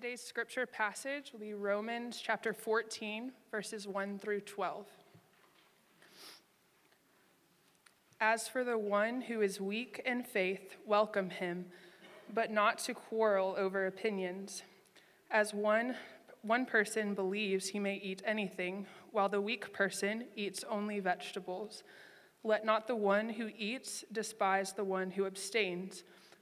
Today's scripture passage will be Romans chapter 14, verses 1 through 12. As for the one who is weak in faith, welcome him, but not to quarrel over opinions. As one, one person believes he may eat anything, while the weak person eats only vegetables. Let not the one who eats despise the one who abstains.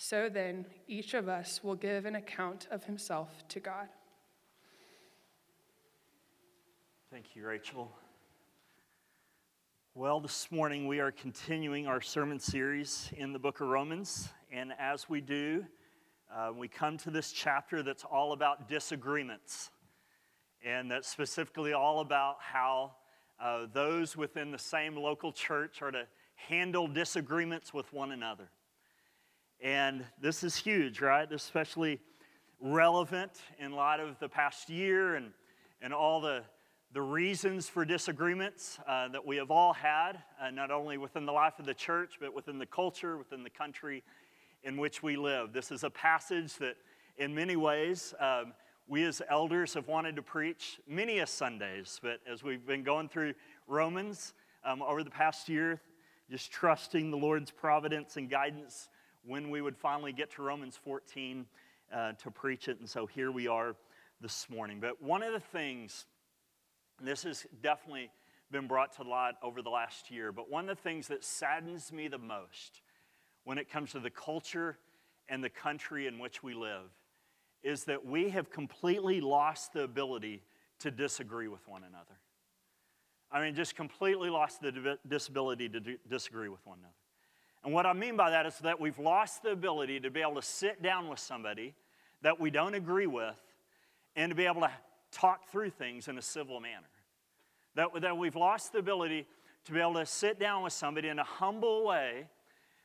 So then, each of us will give an account of himself to God. Thank you, Rachel. Well, this morning we are continuing our sermon series in the book of Romans. And as we do, uh, we come to this chapter that's all about disagreements. And that's specifically all about how uh, those within the same local church are to handle disagreements with one another. And this is huge, right? Especially relevant in light of the past year and, and all the, the reasons for disagreements uh, that we have all had, uh, not only within the life of the church, but within the culture, within the country in which we live. This is a passage that, in many ways, um, we as elders have wanted to preach many a Sundays, but as we've been going through Romans um, over the past year, just trusting the Lord's providence and guidance when we would finally get to Romans 14 uh, to preach it. And so here we are this morning. But one of the things, this has definitely been brought to light over the last year, but one of the things that saddens me the most when it comes to the culture and the country in which we live is that we have completely lost the ability to disagree with one another. I mean, just completely lost the disability to disagree with one another. And what I mean by that is that we've lost the ability to be able to sit down with somebody that we don't agree with and to be able to talk through things in a civil manner. That, that we've lost the ability to be able to sit down with somebody in a humble way,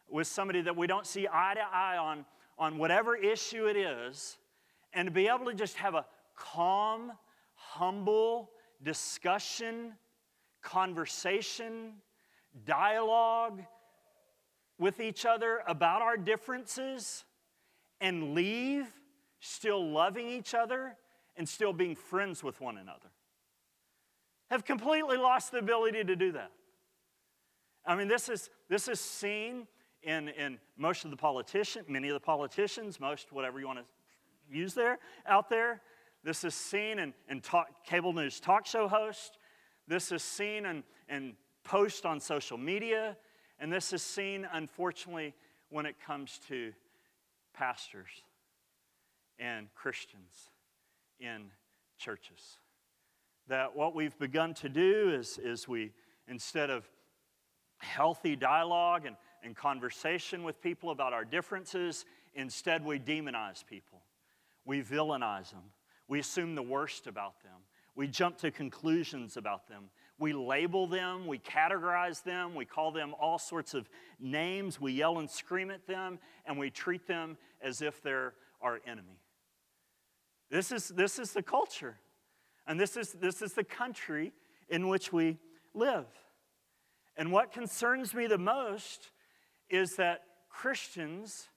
with somebody that we don't see eye to eye on, on whatever issue it is, and to be able to just have a calm, humble discussion, conversation, dialogue, with each other about our differences and leave still loving each other and still being friends with one another. Have completely lost the ability to do that. I mean, this is, this is seen in, in most of the politicians, many of the politicians, most whatever you want to use there, out there. This is seen in, in talk, cable news talk show hosts. This is seen in, in posts on social media. And this is seen, unfortunately, when it comes to pastors and Christians in churches. That what we've begun to do is, is we, instead of healthy dialogue and, and conversation with people about our differences, instead we demonize people. We villainize them. We assume the worst about them. We jump to conclusions about them. We label them, we categorize them, we call them all sorts of names, we yell and scream at them, and we treat them as if they're our enemy. This is, this is the culture, and this is, this is the country in which we live. And what concerns me the most is that Christians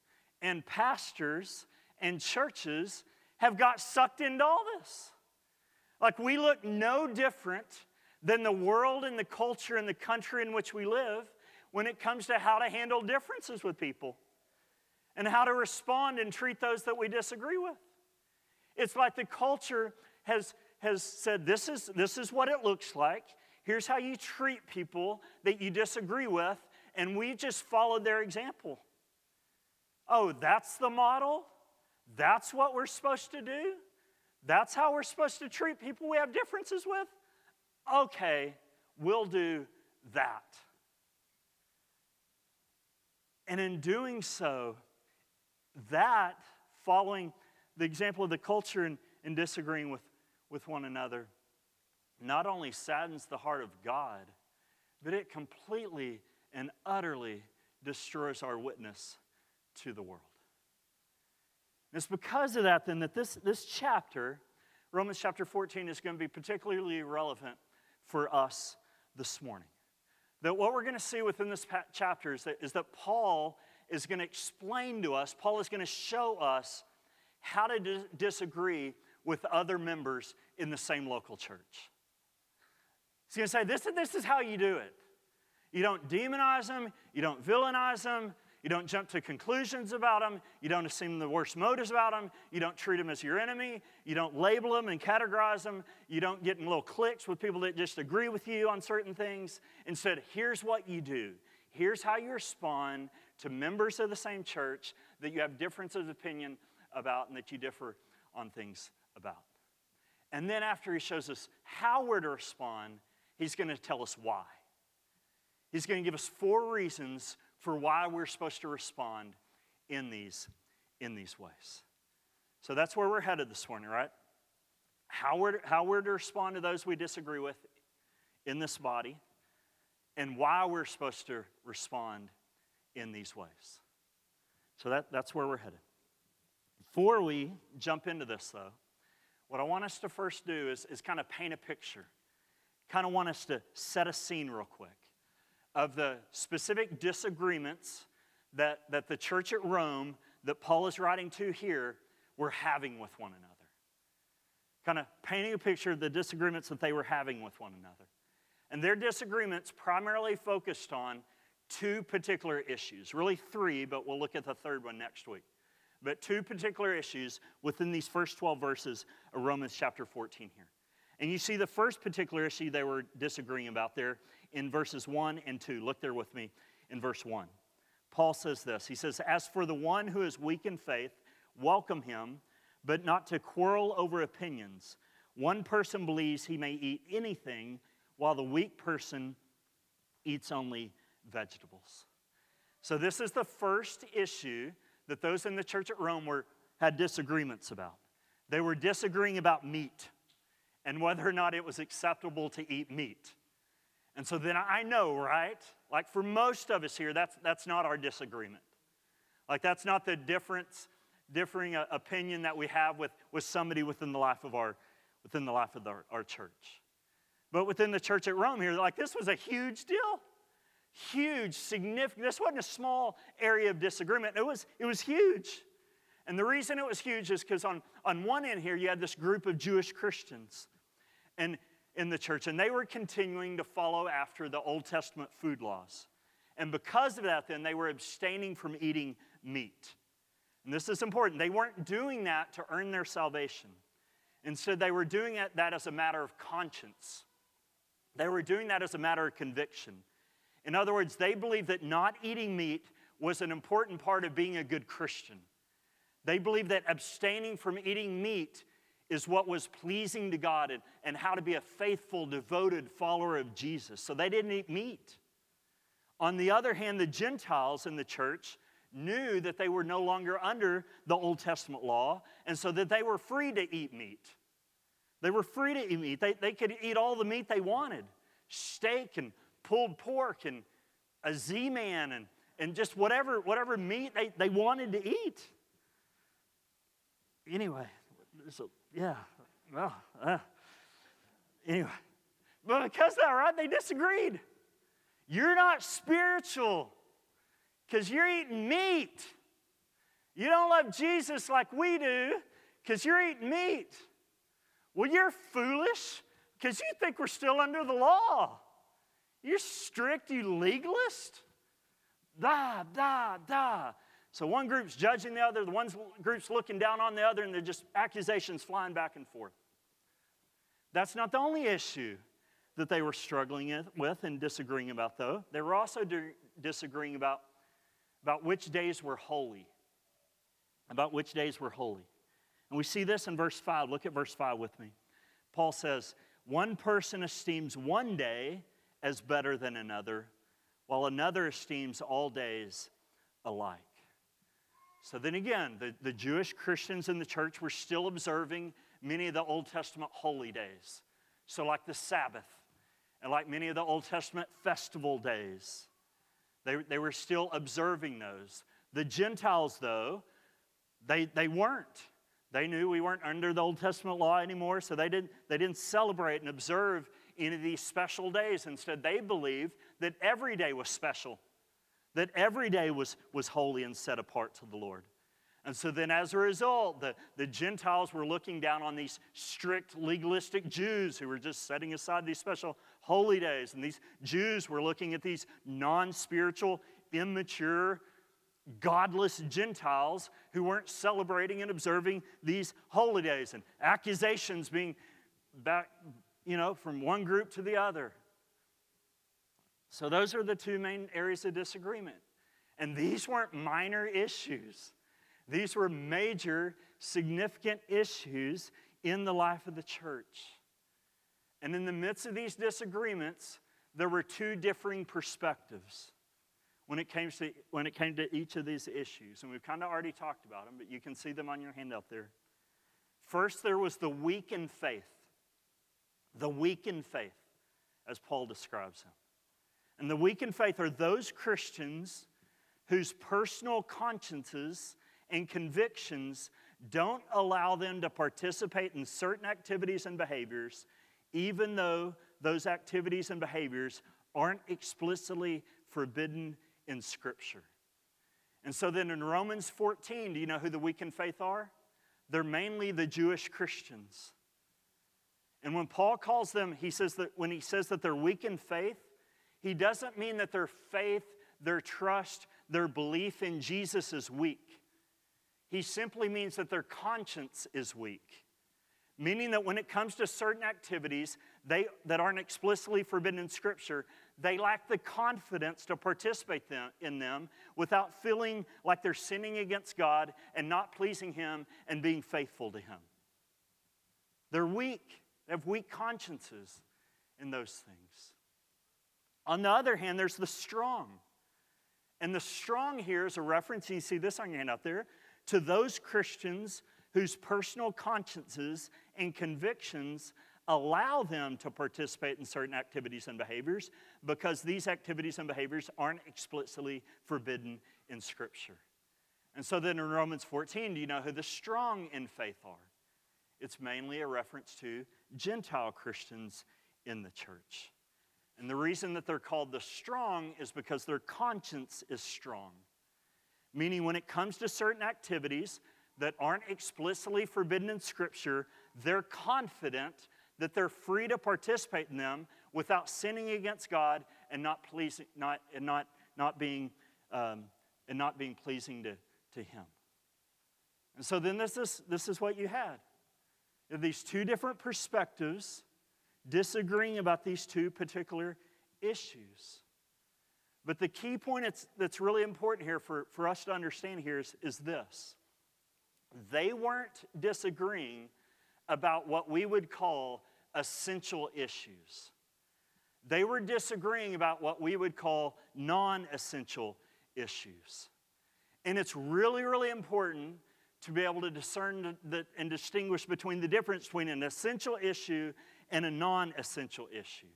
and pastors and churches have got sucked into all this. Like we look no different than the world and the culture and the country in which we live when it comes to how to handle differences with people and how to respond and treat those that we disagree with. It's like the culture has, has said, this is, this is what it looks like. Here's how you treat people that you disagree with. And we just followed their example. Oh, that's the model? That's what we're supposed to do? That's how we're supposed to treat people we have differences with? Okay, we'll do that. And in doing so, that, following the example of the culture and, and disagreeing with, with one another, not only saddens the heart of God, but it completely and utterly destroys our witness to the world. it's because of that, then, that this, this chapter, Romans chapter 14, is going to be particularly relevant for us this morning. That what we're going to see within this chapter is that, is that Paul is going to explain to us, Paul is going to show us how to dis- disagree with other members in the same local church. He's going to say, this, this is how you do it. You don't demonize them, you don't villainize them, you don't jump to conclusions about them. You don't assume the worst motives about them. You don't treat them as your enemy. You don't label them and categorize them. You don't get in little cliques with people that just agree with you on certain things. Instead, here's what you do. Here's how you respond to members of the same church that you have differences of opinion about and that you differ on things about. And then after he shows us how we're to respond, he's going to tell us why. He's going to give us four reasons for why we're supposed to respond in these, in these ways. So that's where we're headed this morning, right? How we're, how we're to respond to those we disagree with in this body, and why we're supposed to respond in these ways. So that, that's where we're headed. Before we jump into this, though, what I want us to first do is, is kind of paint a picture. Kind of want us to set a scene real quick of the specific disagreements that, that the church at Rome, that Paul is writing to here, were having with one another. Kind of painting a picture of the disagreements that they were having with one another. And their disagreements primarily focused on two particular issues, really three, but we'll look at the third one next week. But two particular issues within these first 12 verses of Romans chapter 14 here. And you see the first particular issue they were disagreeing about there in verses 1 and 2. Look there with me in verse 1. Paul says this He says, As for the one who is weak in faith, welcome him, but not to quarrel over opinions. One person believes he may eat anything, while the weak person eats only vegetables. So, this is the first issue that those in the church at Rome were, had disagreements about. They were disagreeing about meat and whether or not it was acceptable to eat meat. And so then I know, right? Like for most of us here, that's, that's not our disagreement. Like that's not the difference, differing opinion that we have with, with somebody within the life of our, within the life of our, our church. But within the church at Rome here, like this was a huge deal. Huge, significant. This wasn't a small area of disagreement. It was, it was huge. And the reason it was huge is because on, on one end here, you had this group of Jewish Christians. And in the church, and they were continuing to follow after the Old Testament food laws. And because of that, then they were abstaining from eating meat. And this is important. They weren't doing that to earn their salvation. Instead, they were doing it, that as a matter of conscience. They were doing that as a matter of conviction. In other words, they believed that not eating meat was an important part of being a good Christian. They believed that abstaining from eating meat is what was pleasing to God and, and how to be a faithful, devoted follower of Jesus. So they didn't eat meat. On the other hand, the Gentiles in the church knew that they were no longer under the Old Testament law, and so that they were free to eat meat. They were free to eat meat. They, they could eat all the meat they wanted steak and pulled pork and a Z Man and, and just whatever, whatever meat they, they wanted to eat. Anyway, so yeah, well, uh, anyway, But because of that, right? They disagreed. You're not spiritual because you're eating meat. You don't love Jesus like we do because you're eating meat. Well, you're foolish because you think we're still under the law. You're strict, you legalist. Da, da, da. So one group's judging the other, the one group's looking down on the other, and they're just accusations flying back and forth. That's not the only issue that they were struggling with and disagreeing about, though. They were also disagreeing about, about which days were holy. About which days were holy. And we see this in verse 5. Look at verse 5 with me. Paul says, One person esteems one day as better than another, while another esteems all days alike. So then again, the, the Jewish Christians in the church were still observing many of the Old Testament holy days. So, like the Sabbath, and like many of the Old Testament festival days, they, they were still observing those. The Gentiles, though, they, they weren't. They knew we weren't under the Old Testament law anymore, so they didn't, they didn't celebrate and observe any of these special days. Instead, they believed that every day was special, that every day was, was holy and set apart to the Lord. And so then, as a result, the, the Gentiles were looking down on these strict legalistic Jews who were just setting aside these special holy days. And these Jews were looking at these non spiritual, immature, godless Gentiles who weren't celebrating and observing these holy days, and accusations being back, you know, from one group to the other. So, those are the two main areas of disagreement. And these weren't minor issues, these were major, significant issues in the life of the church. And in the midst of these disagreements, there were two differing perspectives when it, came to, when it came to each of these issues. And we've kind of already talked about them, but you can see them on your handout there. First, there was the weak in faith. The weak in faith, as Paul describes them. And the weak in faith are those Christians whose personal consciences and convictions don't allow them to participate in certain activities and behaviors, even though those activities and behaviors aren't explicitly forbidden in Scripture. And so then in Romans 14, do you know who the weak in faith are? They're mainly the Jewish Christians. And when Paul calls them, he says that when he says that they're weak in faith, he doesn't mean that their faith, their trust, their belief in Jesus is weak. He simply means that their conscience is weak. Meaning that when it comes to certain activities they, that aren't explicitly forbidden in Scripture, they lack the confidence to participate them, in them without feeling like they're sinning against God and not pleasing Him and being faithful to Him. They're weak, they have weak consciences in those things. On the other hand, there's the strong. And the strong here is a reference, you see this on your hand out there, to those Christians whose personal consciences and convictions allow them to participate in certain activities and behaviors because these activities and behaviors aren't explicitly forbidden in Scripture. And so then in Romans 14, do you know who the strong in faith are? It's mainly a reference to Gentile Christians in the church. And the reason that they're called the strong is because their conscience is strong. Meaning, when it comes to certain activities that aren't explicitly forbidden in Scripture, they're confident that they're free to participate in them without sinning against God and not pleasing, not, and not, not being, um, and not being pleasing to, to Him. And so then this is, this is what you had. These two different perspectives disagreeing about these two particular issues. But the key point that's, really important here for, for us to understand here is, is this they weren't disagreeing about what we would call essential issues. They were disagreeing about what we would call non essential issues. And it's really, really important to be able to discern the, and distinguish between the difference between an essential issue and a non essential issue.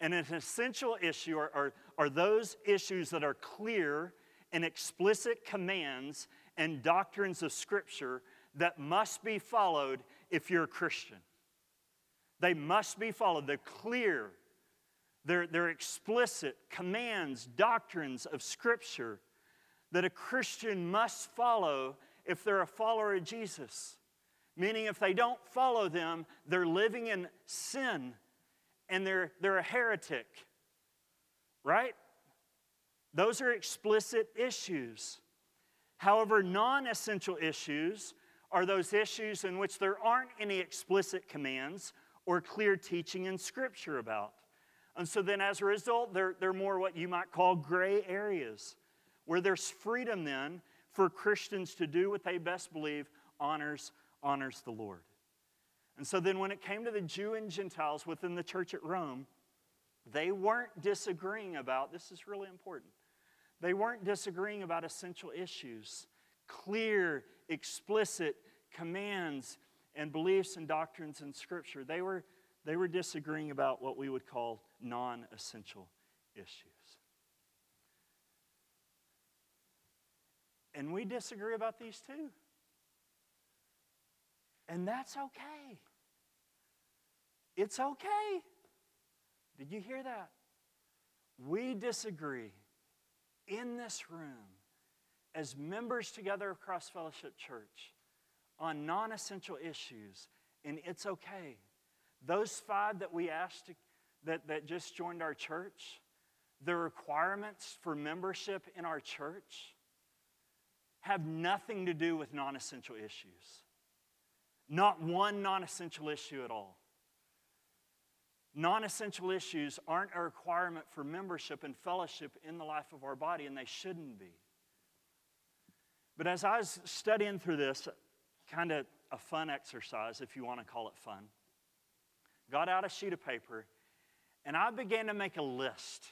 And an essential issue are, are, are those issues that are clear and explicit commands and doctrines of Scripture that must be followed if you're a Christian. They must be followed. They're clear, they're, they're explicit commands, doctrines of Scripture that a Christian must follow if they're a follower of Jesus. Meaning, if they don't follow them, they're living in sin and they're, they're a heretic. Right? Those are explicit issues. However, non essential issues are those issues in which there aren't any explicit commands or clear teaching in Scripture about. And so then, as a result, they're, they're more what you might call gray areas, where there's freedom then for Christians to do what they best believe honors, honors the Lord. And so then, when it came to the Jew and Gentiles within the church at Rome, they weren't disagreeing about this is really important. They weren't disagreeing about essential issues, clear, explicit commands and beliefs and doctrines in Scripture. They were, they were disagreeing about what we would call non essential issues. And we disagree about these too. And that's okay. It's okay. Did you hear that? We disagree in this room as members together of Cross Fellowship Church on non essential issues, and it's okay. Those five that we asked to, that, that just joined our church, the requirements for membership in our church have nothing to do with non essential issues. Not one non essential issue at all. Non essential issues aren't a requirement for membership and fellowship in the life of our body, and they shouldn't be. But as I was studying through this, kind of a fun exercise, if you want to call it fun, got out a sheet of paper, and I began to make a list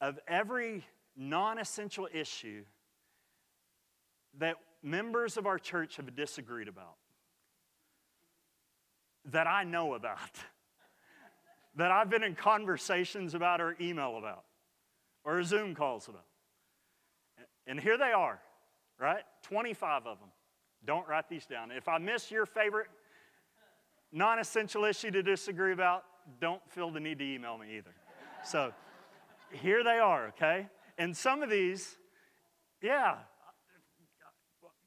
of every non essential issue that members of our church have disagreed about, that I know about. that I've been in conversations about or email about or Zoom calls about. And here they are, right? 25 of them. Don't write these down. If I miss your favorite non essential issue to disagree about, don't feel the need to email me either. So here they are, okay? And some of these, yeah,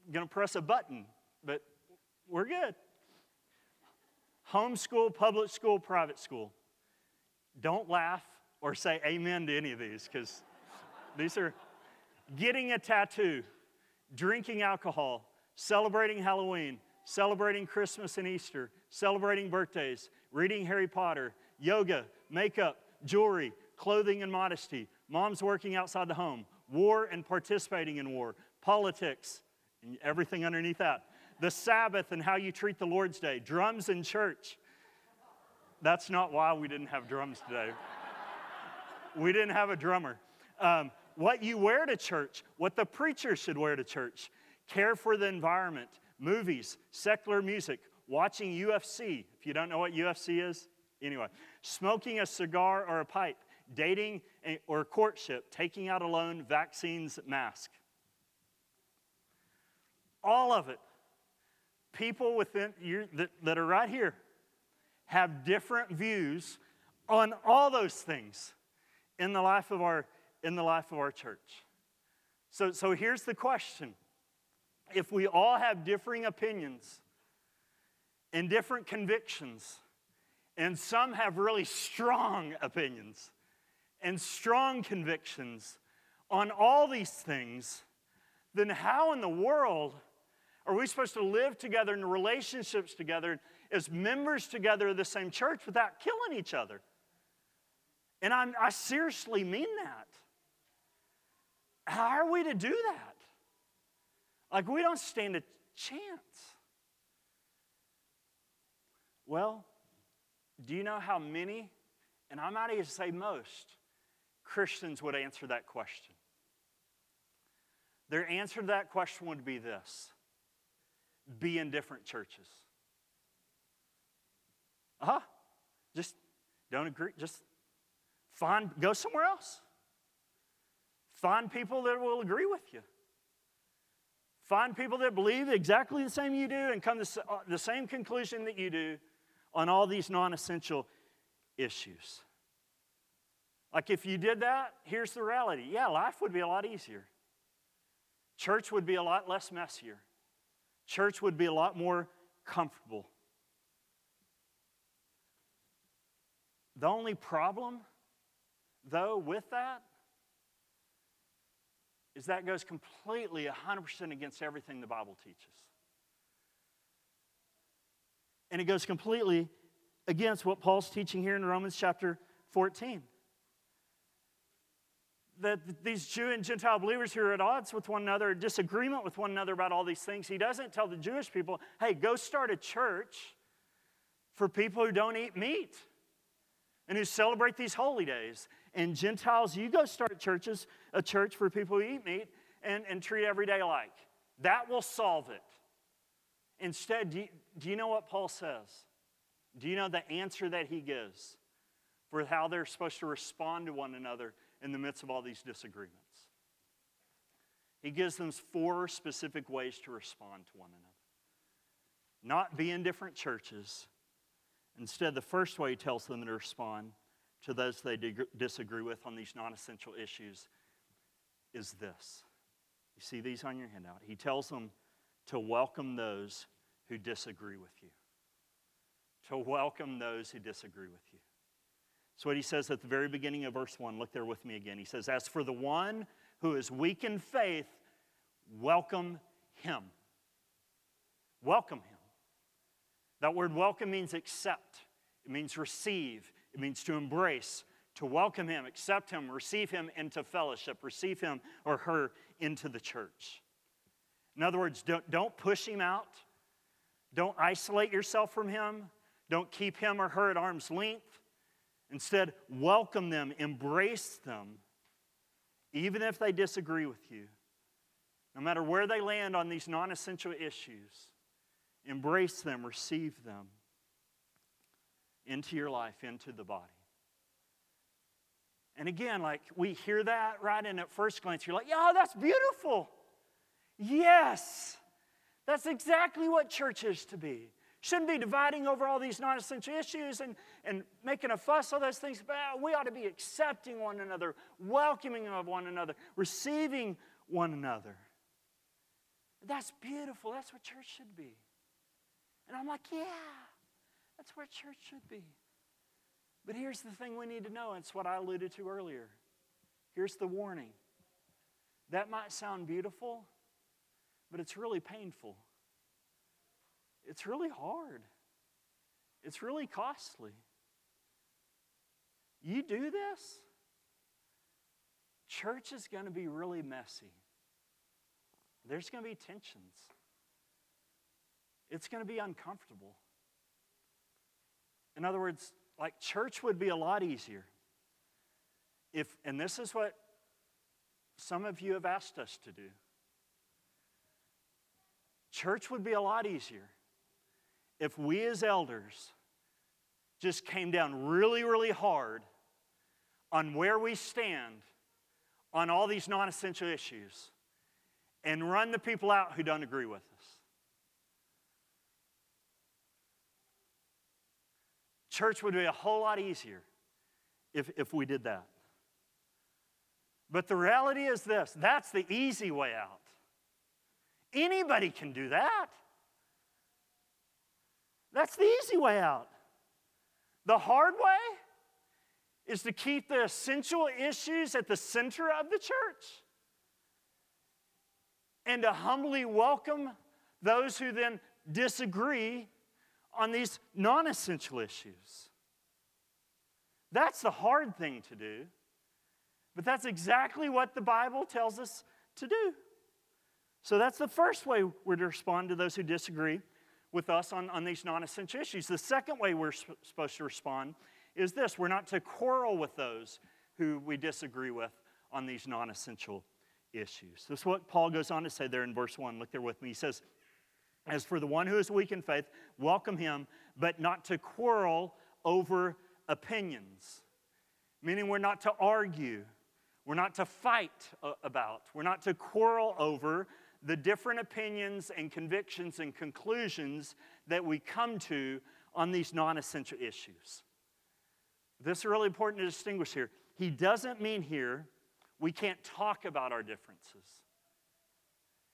I'm gonna press a button, but we're good. Homeschool, public school, private school. Don't laugh or say amen to any of these because these are getting a tattoo, drinking alcohol, celebrating Halloween, celebrating Christmas and Easter, celebrating birthdays, reading Harry Potter, yoga, makeup, jewelry, clothing and modesty, moms working outside the home, war and participating in war, politics, and everything underneath that, the Sabbath and how you treat the Lord's Day, drums in church, that's not why we didn't have drums today. we didn't have a drummer. Um, what you wear to church, what the preacher should wear to church, care for the environment, movies, secular music, watching UFC. If you don't know what UFC is, anyway, smoking a cigar or a pipe, dating or courtship, taking out a loan, vaccines, mask. All of it. People within you that, that are right here have different views on all those things in the life of our, in the life of our church. So, so here's the question if we all have differing opinions and different convictions, and some have really strong opinions and strong convictions on all these things, then how in the world are we supposed to live together in relationships together as members together of the same church without killing each other. And I'm, I seriously mean that. How are we to do that? Like, we don't stand a chance. Well, do you know how many, and I might even say most, Christians would answer that question? Their answer to that question would be this be in different churches. Uh huh. Just don't agree. Just find, go somewhere else. Find people that will agree with you. Find people that believe exactly the same you do and come to uh, the same conclusion that you do on all these non essential issues. Like, if you did that, here's the reality yeah, life would be a lot easier. Church would be a lot less messier. Church would be a lot more comfortable. The only problem, though, with that is that goes completely 100% against everything the Bible teaches. And it goes completely against what Paul's teaching here in Romans chapter 14. That these Jew and Gentile believers who are at odds with one another, disagreement with one another about all these things, he doesn't tell the Jewish people, hey, go start a church for people who don't eat meat and who celebrate these holy days. And Gentiles, you go start churches, a church for people who eat meat and, and treat every day alike. That will solve it. Instead, do you, do you know what Paul says? Do you know the answer that he gives for how they're supposed to respond to one another in the midst of all these disagreements? He gives them four specific ways to respond to one another. Not be in different churches. Instead, the first way he tells them to respond to those they disagree with on these non essential issues is this. You see these on your handout. He tells them to welcome those who disagree with you. To welcome those who disagree with you. So, what he says at the very beginning of verse 1, look there with me again. He says, As for the one who is weak in faith, welcome him. Welcome him. That word welcome means accept, it means receive, it means to embrace, to welcome him, accept him, receive him into fellowship, receive him or her into the church. In other words, don't, don't push him out. Don't isolate yourself from him. Don't keep him or her at arm's length. Instead, welcome them, embrace them, even if they disagree with you. No matter where they land on these non essential issues, embrace them, receive them into your life, into the body. And again, like we hear that right, and at first glance, you're like, yeah, that's beautiful. Yes, that's exactly what church is to be. Shouldn't be dividing over all these non essential issues and, and making a fuss of those things. But we ought to be accepting one another, welcoming of one another, receiving one another. That's beautiful. That's what church should be. And I'm like, yeah, that's where church should be. But here's the thing we need to know, it's what I alluded to earlier. Here's the warning. That might sound beautiful, but it's really painful. It's really hard. It's really costly. You do this, church is going to be really messy. There's going to be tensions. It's going to be uncomfortable. In other words, like church would be a lot easier if, and this is what some of you have asked us to do. Church would be a lot easier if we as elders just came down really, really hard on where we stand on all these non essential issues and run the people out who don't agree with us. Church would be a whole lot easier if, if we did that. But the reality is this that's the easy way out. Anybody can do that. That's the easy way out. The hard way is to keep the essential issues at the center of the church and to humbly welcome those who then disagree on these non essential issues. That's the hard thing to do, but that's exactly what the Bible tells us to do. So that's the first way we're to respond to those who disagree with us on, on these non essential issues. The second way we're sp- supposed to respond is this we're not to quarrel with those who we disagree with on these non essential issues. This is what Paul goes on to say there in verse 1. Look there with me. He says, As for the one who is weak in faith, welcome him, but not to quarrel over opinions. Meaning, we're not to argue, we're not to fight about, we're not to quarrel over the different opinions and convictions and conclusions that we come to on these non essential issues. This is really important to distinguish here. He doesn't mean here we can't talk about our differences.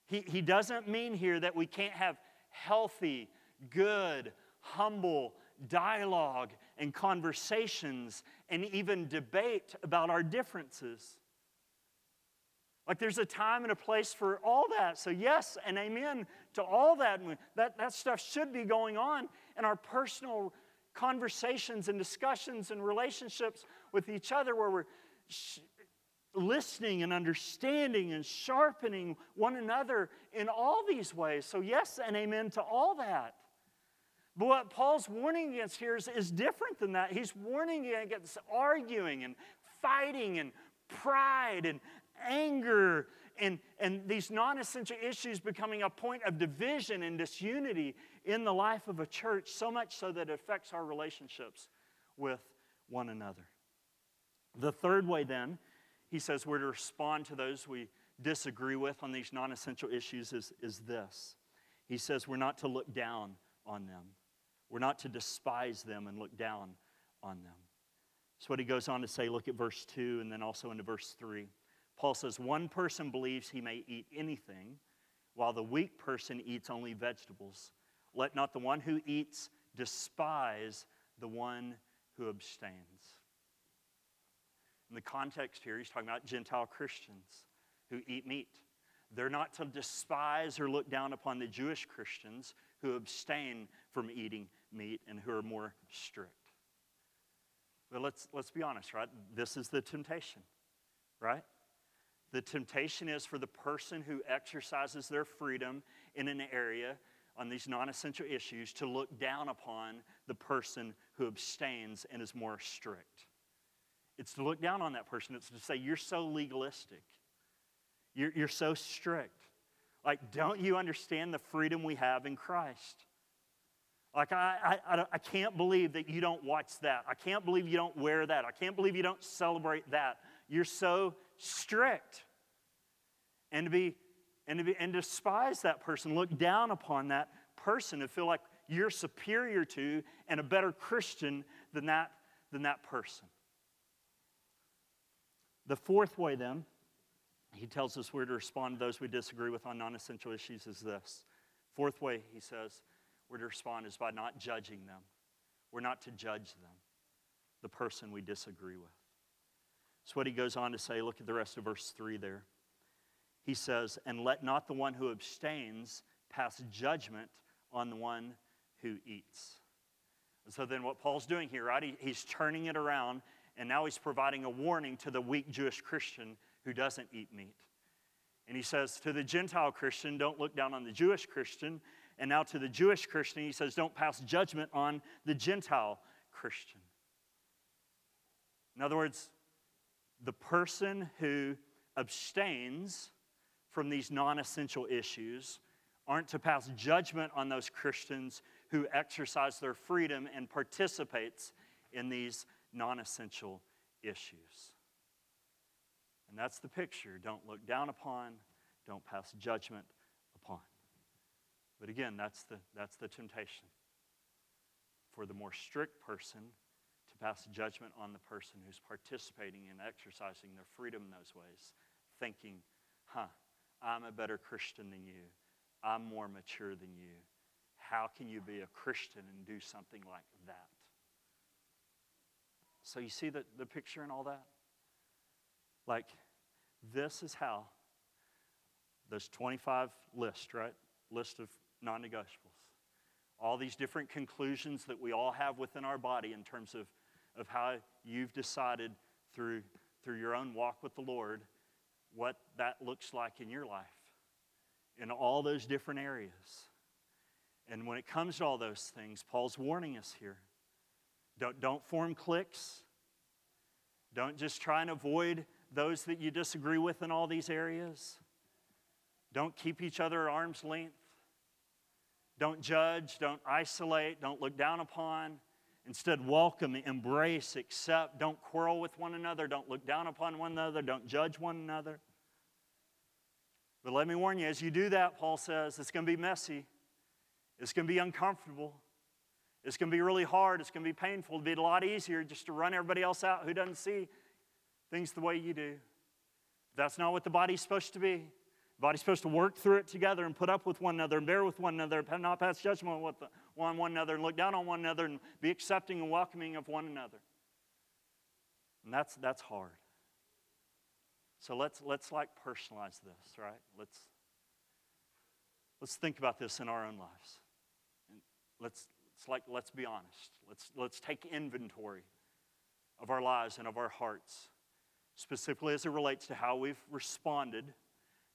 He, he doesn't mean here that we can't have healthy, good, humble dialogue and conversations and even debate about our differences. Like there's a time and a place for all that. So, yes and amen to all that. That, that stuff should be going on in our personal conversations and discussions and relationships with each other where we're sh- listening and understanding and sharpening one another in all these ways. So, yes and amen to all that. But what Paul's warning against here is, is different than that. He's warning against arguing and fighting and pride and anger and, and these non essential issues becoming a point of division and disunity in the life of a church, so much so that it affects our relationships with one another. The third way, then, he says we're to respond to those we disagree with on these non essential issues is, is this. He says we're not to look down on them, we're not to despise them and look down on them. That's what he goes on to say. Look at verse 2 and then also into verse 3. Paul says, One person believes he may eat anything, while the weak person eats only vegetables. Let not the one who eats despise the one who abstains. In the context here, he's talking about Gentile Christians who eat meat. They're not to despise or look down upon the Jewish Christians who abstain from eating meat and who are more strict. But let's, let's be honest, right? This is the temptation, right? The temptation is for the person who exercises their freedom in an area on these non essential issues to look down upon the person who abstains and is more strict. It's to look down on that person. It's to say, You're so legalistic. You're, you're so strict. Like, don't you understand the freedom we have in Christ? Like, I, I, I can't believe that you don't watch that. I can't believe you don't wear that. I can't believe you don't celebrate that. You're so strict. And to be and to be and despise that person, look down upon that person and feel like you're superior to and a better Christian than that, than that person. The fourth way, then, he tells us we're to respond to those we disagree with on non essential issues is this. Fourth way, he says, we're to respond is by not judging them. We're not to judge them, the person we disagree with. That's what he goes on to say. Look at the rest of verse 3 there. He says, And let not the one who abstains pass judgment on the one who eats. So then, what Paul's doing here, right? He, he's turning it around, and now he's providing a warning to the weak Jewish Christian who doesn't eat meat. And he says to the Gentile Christian, Don't look down on the Jewish Christian. And now to the Jewish Christian, he says, Don't pass judgment on the Gentile Christian. In other words, the person who abstains from these non essential issues aren't to pass judgment on those Christians who exercise their freedom and participates in these non-essential issues. And that's the picture. Don't look down upon, don't pass judgment upon. But again, that's the, that's the temptation. For the more strict person pass judgment on the person who's participating and exercising their freedom in those ways, thinking, huh, I'm a better Christian than you. I'm more mature than you. How can you be a Christian and do something like that? So, you see the, the picture and all that? Like, this is how those 25 list, right? List of non negotiables. All these different conclusions that we all have within our body in terms of, of how you've decided through, through your own walk with the Lord what that looks like in your life in all those different areas. And when it comes to all those things, Paul's warning us here. Don't, don't form cliques. Don't just try and avoid those that you disagree with in all these areas. Don't keep each other at arm's length. Don't judge. Don't isolate. Don't look down upon. Instead, welcome, embrace, accept. Don't quarrel with one another. Don't look down upon one another. Don't judge one another. But let me warn you, as you do that, Paul says, it's going to be messy. It's going to be uncomfortable. It's going to be really hard. It's going to be painful. It'd be a lot easier just to run everybody else out who doesn't see things the way you do. That's not what the body's supposed to be. The body's supposed to work through it together and put up with one another and bear with one another, and not pass judgment on one another and look down on one another and be accepting and welcoming of one another. And that's, that's hard. So let's, let's like personalize this, right? Let's, let's think about this in our own lives. And let's, it's like, let's be honest. Let's, let's take inventory of our lives and of our hearts, specifically as it relates to how we've responded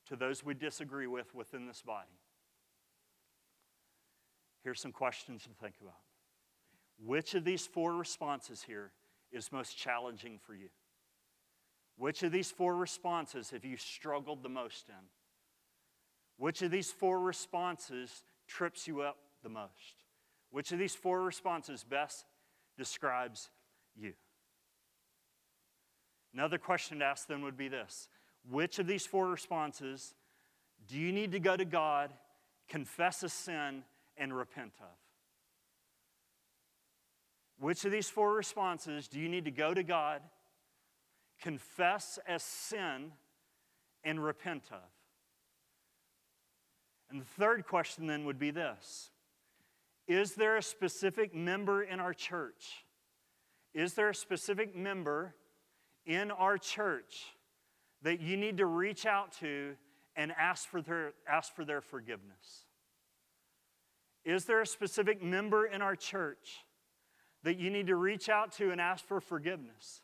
to those we disagree with within this body. Here's some questions to think about. Which of these four responses here is most challenging for you? Which of these four responses have you struggled the most in? Which of these four responses trips you up the most? Which of these four responses best describes you? Another question to ask then would be this Which of these four responses do you need to go to God, confess a sin, and repent of? Which of these four responses do you need to go to God, confess as sin, and repent of? And the third question then would be this Is there a specific member in our church? Is there a specific member in our church that you need to reach out to and ask for their, ask for their forgiveness? Is there a specific member in our church that you need to reach out to and ask for forgiveness.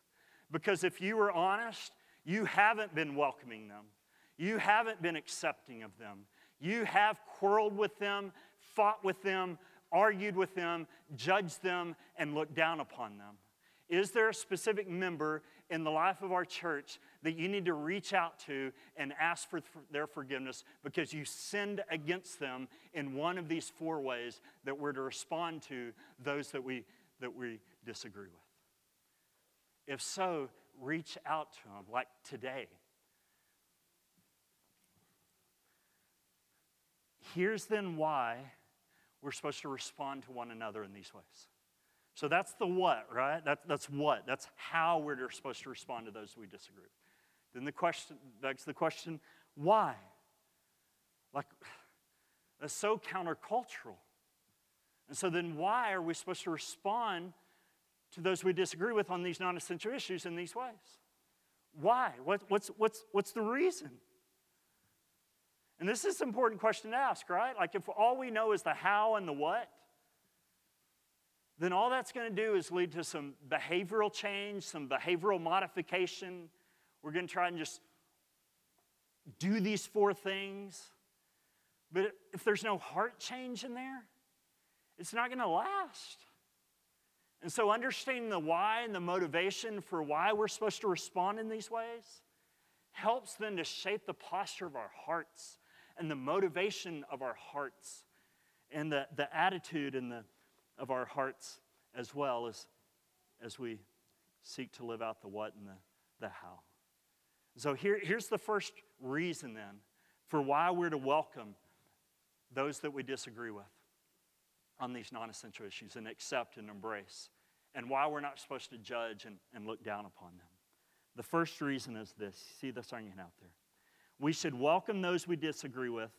Because if you were honest, you haven't been welcoming them, you haven't been accepting of them. You have quarreled with them, fought with them, argued with them, judged them, and looked down upon them. Is there a specific member in the life of our church that you need to reach out to and ask for their forgiveness because you sinned against them in one of these four ways that we're to respond to those that we that we disagree with? If so, reach out to them like today. Here's then why we're supposed to respond to one another in these ways. So that's the what, right? That, that's what. That's how we're supposed to respond to those we disagree with. Then the question begs the question, why? Like, that's so countercultural. And so then, why are we supposed to respond to those we disagree with on these non essential issues in these ways? Why? What, what's, what's, what's the reason? And this is an important question to ask, right? Like, if all we know is the how and the what, then all that's going to do is lead to some behavioral change, some behavioral modification. We're going to try and just do these four things. But if there's no heart change in there, it's not going to last. And so, understanding the why and the motivation for why we're supposed to respond in these ways helps then to shape the posture of our hearts and the motivation of our hearts and the, the attitude and the, of our hearts as well as, as we seek to live out the what and the, the how. So, here, here's the first reason then for why we're to welcome those that we disagree with on these non essential issues and accept and embrace, and why we're not supposed to judge and, and look down upon them. The first reason is this see this argument out there. We should welcome those we disagree with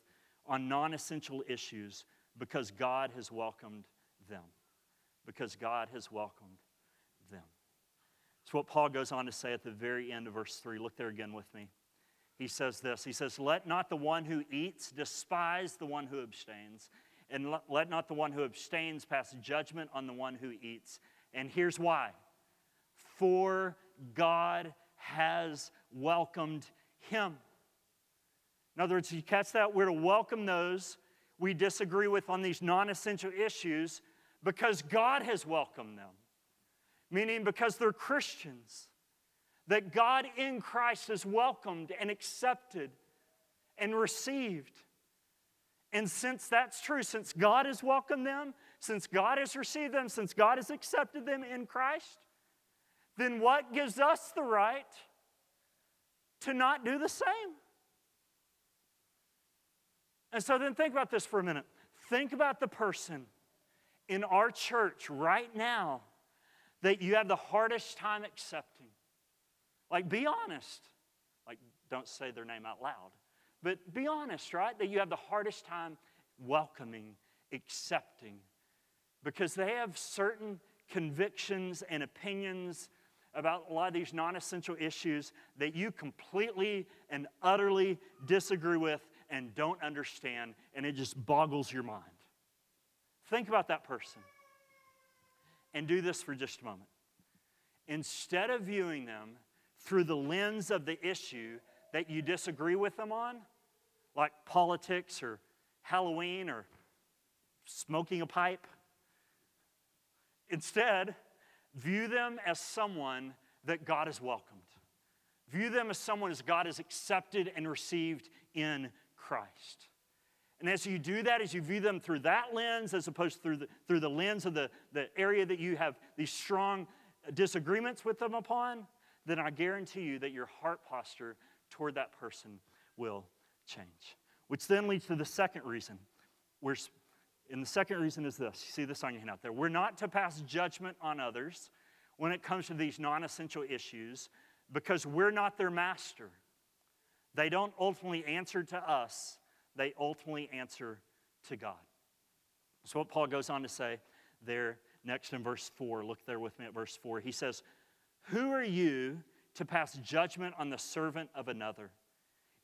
on non essential issues because God has welcomed them. Because God has welcomed them. It's what Paul goes on to say at the very end of verse 3. Look there again with me. He says this He says, Let not the one who eats despise the one who abstains and let not the one who abstains pass judgment on the one who eats. And here's why for God has welcomed him. In other words, you catch that? We're to welcome those we disagree with on these non essential issues because God has welcomed them. Meaning, because they're Christians. That God in Christ has welcomed and accepted and received. And since that's true, since God has welcomed them, since God has received them, since God has accepted them in Christ, then what gives us the right to not do the same? And so then think about this for a minute. Think about the person in our church right now that you have the hardest time accepting? Like, be honest. Like, don't say their name out loud, but be honest, right? That you have the hardest time welcoming, accepting, because they have certain convictions and opinions about a lot of these non essential issues that you completely and utterly disagree with and don't understand, and it just boggles your mind. Think about that person and do this for just a moment. Instead of viewing them through the lens of the issue that you disagree with them on, like politics or Halloween or smoking a pipe, instead, view them as someone that God has welcomed. View them as someone as God has accepted and received in Christ. And as you do that, as you view them through that lens, as opposed through the, through the lens of the, the area that you have these strong disagreements with them upon, then I guarantee you that your heart posture toward that person will change. Which then leads to the second reason. We're, and the second reason is this you see this on your hand out there. We're not to pass judgment on others when it comes to these non essential issues because we're not their master. They don't ultimately answer to us, they ultimately answer to God. So, what Paul goes on to say there next in verse 4, look there with me at verse 4. He says, Who are you to pass judgment on the servant of another?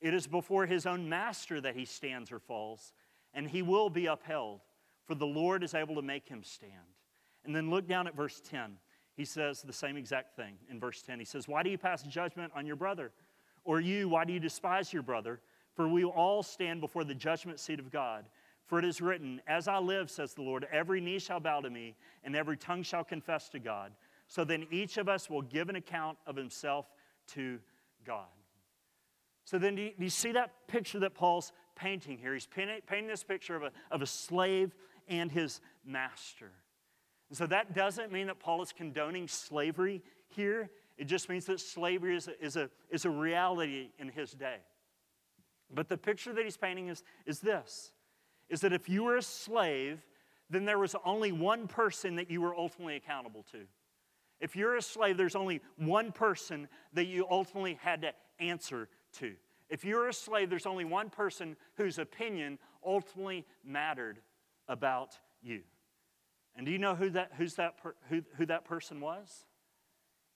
It is before his own master that he stands or falls, and he will be upheld, for the Lord is able to make him stand. And then look down at verse 10. He says the same exact thing in verse 10. He says, Why do you pass judgment on your brother? Or you, why do you despise your brother? For we will all stand before the judgment seat of God. For it is written, As I live, says the Lord, every knee shall bow to me, and every tongue shall confess to God. So then each of us will give an account of himself to God. So then, do you, do you see that picture that Paul's painting here? He's painting, this picture of a, of a slave and his master. And so that doesn't mean that Paul is condoning slavery here. It just means that slavery is a, is a, is a reality in his day. But the picture that he's painting is, is this is that if you were a slave, then there was only one person that you were ultimately accountable to. If you're a slave, there's only one person that you ultimately had to answer to. If you're a slave, there's only one person whose opinion ultimately mattered about you. And do you know who that, who's that per, who, who that person was?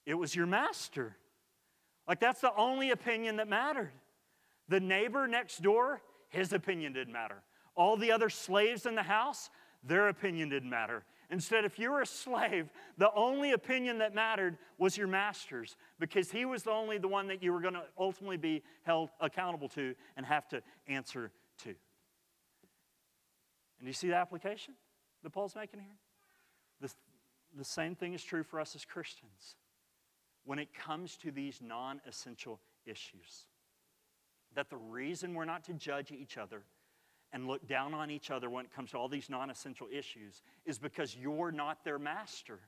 It was your master. Like, that's the only opinion that mattered. The neighbor next door, his opinion didn't matter. All the other slaves in the house, their opinion didn't matter. Instead, if you were a slave, the only opinion that mattered was your master's because he was the only the one that you were going to ultimately be held accountable to and have to answer to. And do you see the application that Paul's making here? The, the same thing is true for us as Christians when it comes to these non essential issues. That the reason we're not to judge each other and look down on each other when it comes to all these non essential issues is because you're not their master.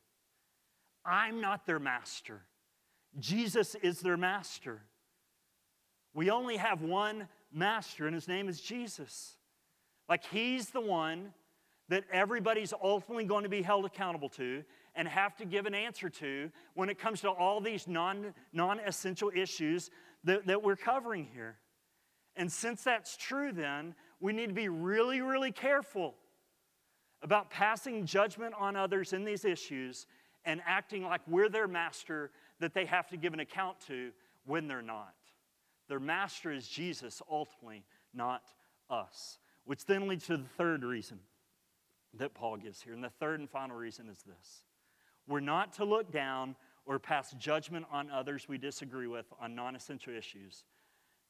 I'm not their master. Jesus is their master. We only have one master, and his name is Jesus. Like he's the one that everybody's ultimately going to be held accountable to and have to give an answer to when it comes to all these non, non-essential issues that, that we're covering here. And since that's true, then, we need to be really, really careful about passing judgment on others in these issues and acting like we're their master that they have to give an account to when they're not. Their master is Jesus, ultimately, not us. Which then leads to the third reason that Paul gives here. And the third and final reason is this we're not to look down or pass judgment on others we disagree with on non essential issues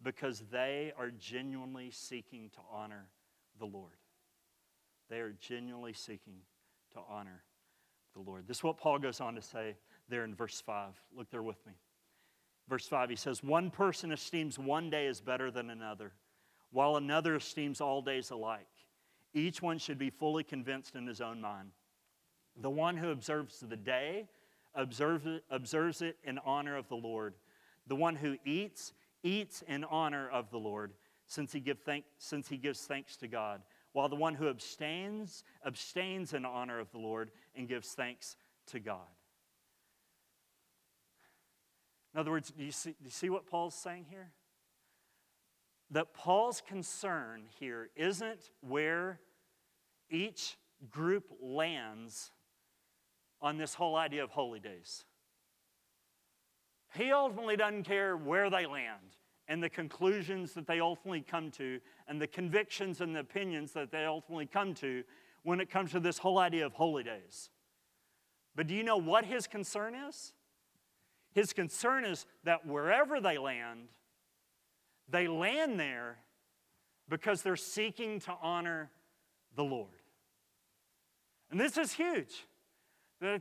because they are genuinely seeking to honor the Lord. They are genuinely seeking to honor the Lord. This is what Paul goes on to say there in verse 5. Look there with me. Verse 5, he says, One person esteems one day as better than another, while another esteems all days alike. Each one should be fully convinced in his own mind. The one who observes the day observes it, observes it in honor of the Lord. The one who eats, eats in honor of the Lord, since he, give thank, since he gives thanks to God. while the one who abstains abstains in honor of the Lord and gives thanks to God. In other words, do you see, do you see what Paul's saying here? That Paul's concern here isn't where each group lands on this whole idea of holy days. He ultimately doesn't care where they land and the conclusions that they ultimately come to and the convictions and the opinions that they ultimately come to when it comes to this whole idea of holy days. But do you know what his concern is? His concern is that wherever they land, they land there because they're seeking to honor the Lord. And this is huge.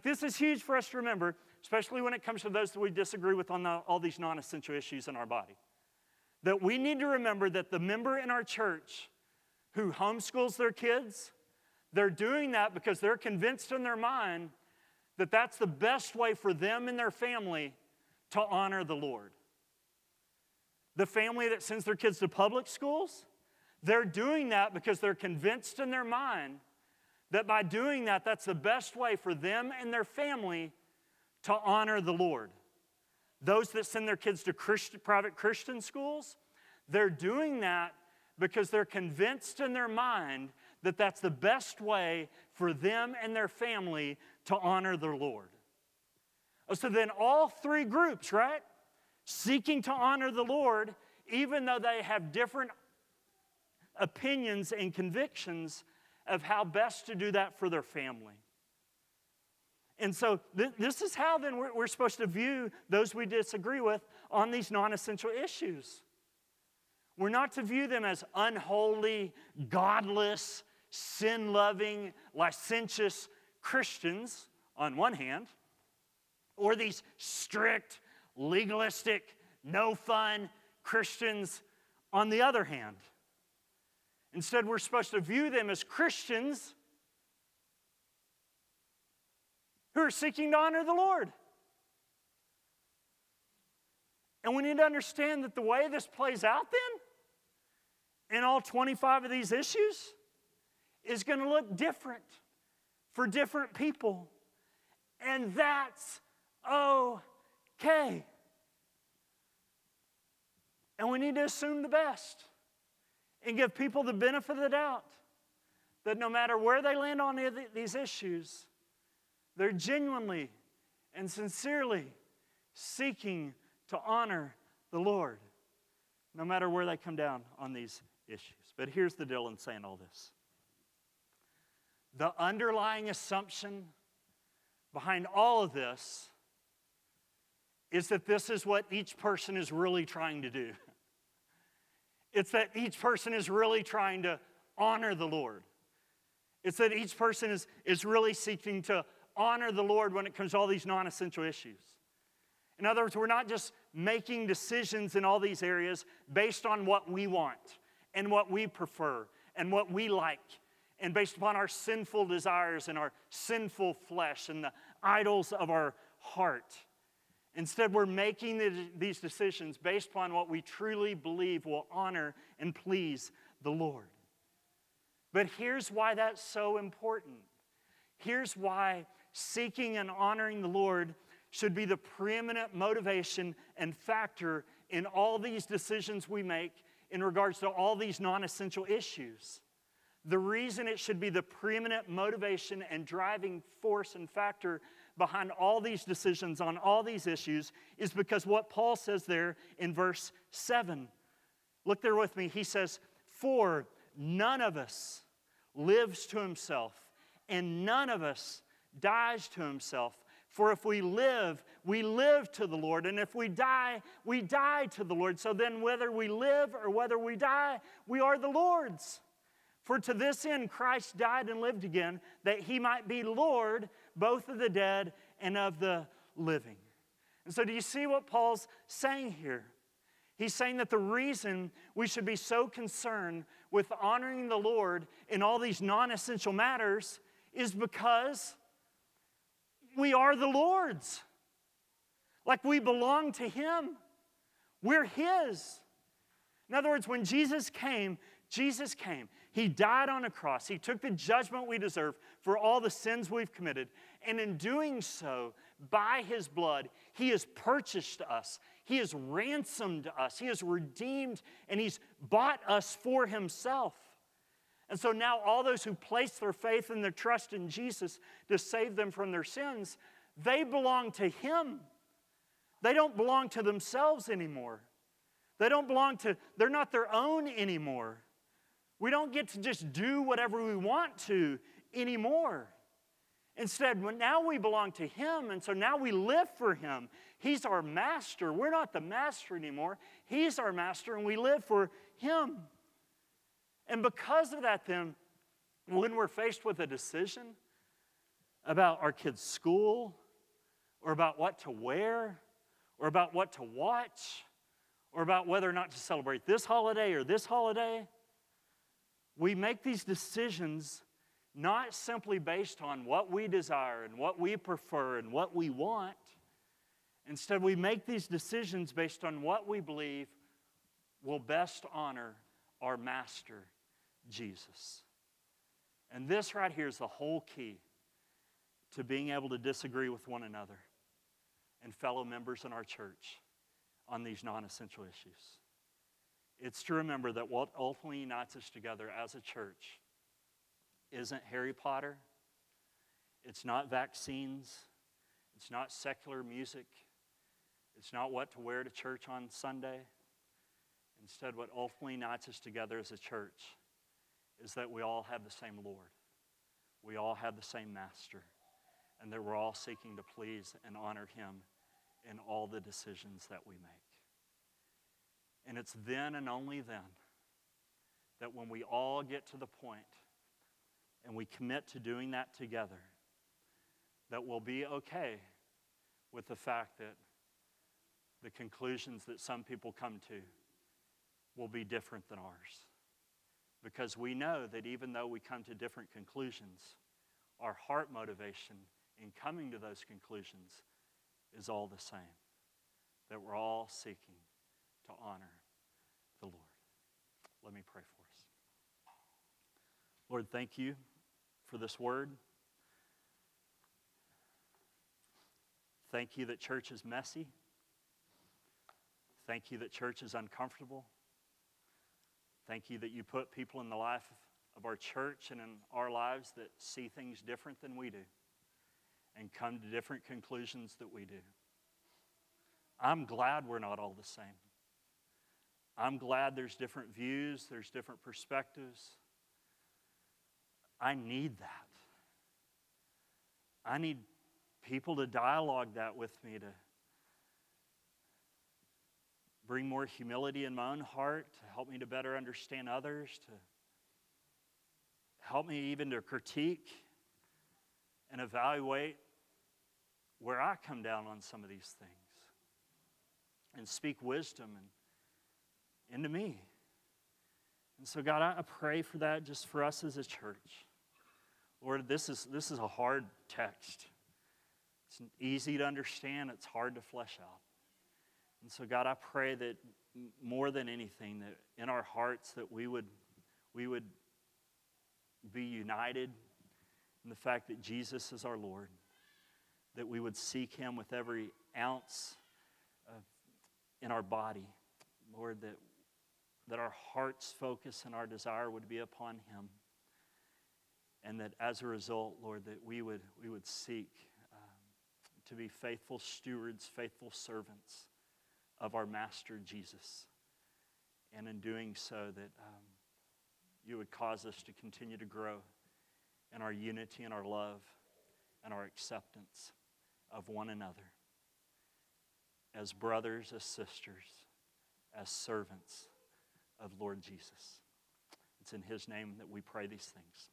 This is huge for us to remember, especially when it comes to those that we disagree with on the, all these non essential issues in our body. That we need to remember that the member in our church who homeschools their kids, they're doing that because they're convinced in their mind that that's the best way for them and their family to honor the Lord. The family that sends their kids to public schools, they're doing that because they're convinced in their mind that by doing that, that's the best way for them and their family to honor the Lord. Those that send their kids to Christian, private Christian schools, they're doing that because they're convinced in their mind that that's the best way for them and their family to honor the Lord. Oh, so then, all three groups, right? Seeking to honor the Lord, even though they have different opinions and convictions of how best to do that for their family. And so, th- this is how then we're, we're supposed to view those we disagree with on these non essential issues. We're not to view them as unholy, godless, sin loving, licentious Christians on one hand, or these strict, legalistic, no fun Christians on the other hand. Instead, we're supposed to view them as Christians who are seeking to honor the Lord. And we need to understand that the way this plays out then, in all 25 of these issues, is going to look different for different people. And that's okay. And we need to assume the best and give people the benefit of the doubt that no matter where they land on these issues, they're genuinely and sincerely seeking to honor the Lord, no matter where they come down on these issues. But here's the deal in saying all this the underlying assumption behind all of this is that this is what each person is really trying to do. It's that each person is really trying to honor the Lord. It's that each person is, is really seeking to honor the Lord when it comes to all these non essential issues. In other words, we're not just making decisions in all these areas based on what we want and what we prefer and what we like and based upon our sinful desires and our sinful flesh and the idols of our heart. Instead, we're making these decisions based upon what we truly believe will honor and please the Lord. But here's why that's so important. Here's why seeking and honoring the Lord should be the preeminent motivation and factor in all these decisions we make in regards to all these non essential issues. The reason it should be the preeminent motivation and driving force and factor behind all these decisions on all these issues is because what Paul says there in verse 7. Look there with me. He says, For none of us lives to himself, and none of us dies to himself. For if we live, we live to the Lord. And if we die, we die to the Lord. So then, whether we live or whether we die, we are the Lord's. For to this end Christ died and lived again, that he might be Lord both of the dead and of the living. And so, do you see what Paul's saying here? He's saying that the reason we should be so concerned with honoring the Lord in all these non essential matters is because we are the Lord's. Like we belong to Him, we're His. In other words, when Jesus came, Jesus came. He died on a cross. He took the judgment we deserve for all the sins we've committed. And in doing so, by his blood, he has purchased us. He has ransomed us. He has redeemed and he's bought us for himself. And so now, all those who place their faith and their trust in Jesus to save them from their sins, they belong to him. They don't belong to themselves anymore. They don't belong to, they're not their own anymore. We don't get to just do whatever we want to anymore. Instead, now we belong to Him, and so now we live for Him. He's our master. We're not the master anymore. He's our master, and we live for Him. And because of that, then, when we're faced with a decision about our kids' school, or about what to wear, or about what to watch, or about whether or not to celebrate this holiday or this holiday, we make these decisions not simply based on what we desire and what we prefer and what we want. Instead, we make these decisions based on what we believe will best honor our Master, Jesus. And this right here is the whole key to being able to disagree with one another and fellow members in our church on these non essential issues. It's to remember that what ultimately unites us together as a church isn't Harry Potter, it's not vaccines, it's not secular music, it's not what to wear to church on Sunday. Instead, what ultimately unites us together as a church is that we all have the same Lord, we all have the same Master, and that we're all seeking to please and honor Him in all the decisions that we make. And it's then and only then that when we all get to the point and we commit to doing that together, that we'll be okay with the fact that the conclusions that some people come to will be different than ours. Because we know that even though we come to different conclusions, our heart motivation in coming to those conclusions is all the same. That we're all seeking to honor the Lord. Let me pray for us. Lord, thank you for this word. Thank you that church is messy. Thank you that church is uncomfortable. Thank you that you put people in the life of our church and in our lives that see things different than we do and come to different conclusions that we do. I'm glad we're not all the same. I'm glad there's different views, there's different perspectives. I need that. I need people to dialogue that with me to bring more humility in my own heart, to help me to better understand others, to help me even to critique and evaluate where I come down on some of these things and speak wisdom and into me. And so, God, I pray for that just for us as a church. Lord, this is, this is a hard text. It's easy to understand, it's hard to flesh out. And so, God, I pray that more than anything, that in our hearts that we would, we would be united in the fact that Jesus is our Lord, that we would seek him with every ounce of, in our body. Lord, that that our heart's focus and our desire would be upon Him. And that as a result, Lord, that we would, we would seek um, to be faithful stewards, faithful servants of our Master Jesus. And in doing so, that um, you would cause us to continue to grow in our unity and our love and our acceptance of one another as brothers, as sisters, as servants of Lord Jesus. It's in His name that we pray these things.